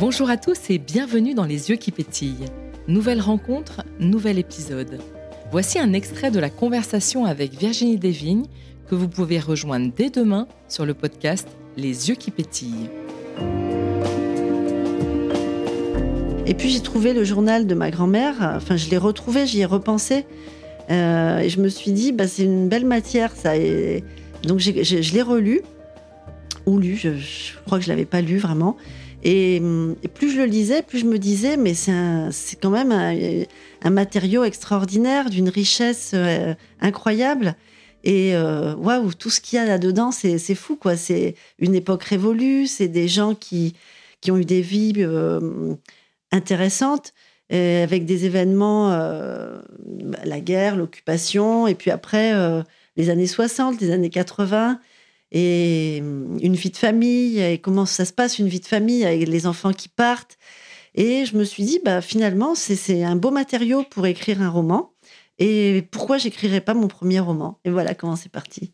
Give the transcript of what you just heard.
Bonjour à tous et bienvenue dans Les yeux qui pétillent. Nouvelle rencontre, nouvel épisode. Voici un extrait de la conversation avec Virginie Desvignes que vous pouvez rejoindre dès demain sur le podcast Les yeux qui pétillent. Et puis j'ai trouvé le journal de ma grand-mère, enfin je l'ai retrouvé, j'y ai repensé. Euh, et je me suis dit, bah, c'est une belle matière, ça. Donc je l'ai relu, ou lu, je, crois que je l'avais pas lu vraiment. Et, plus je le lisais, plus je me disais, mais c'est quand même un, matériau extraordinaire, d'une richesse euh, incroyable. Et euh, waouh, tout ce qu'il y a là-dedans, c'est fou, quoi. C'est une époque révolue, c'est des gens qui, qui ont eu des vies intéressantes. Euh, avec des événements, euh, la guerre, l'occupation, et puis après les années 60, les années 80, et une vie de famille, et comment ça se passe une vie de famille avec les enfants qui partent. Et je me suis dit, bah, finalement, c'est un beau matériau pour écrire un roman. Et pourquoi j'écrirais pas mon premier roman? Et voilà comment c'est parti.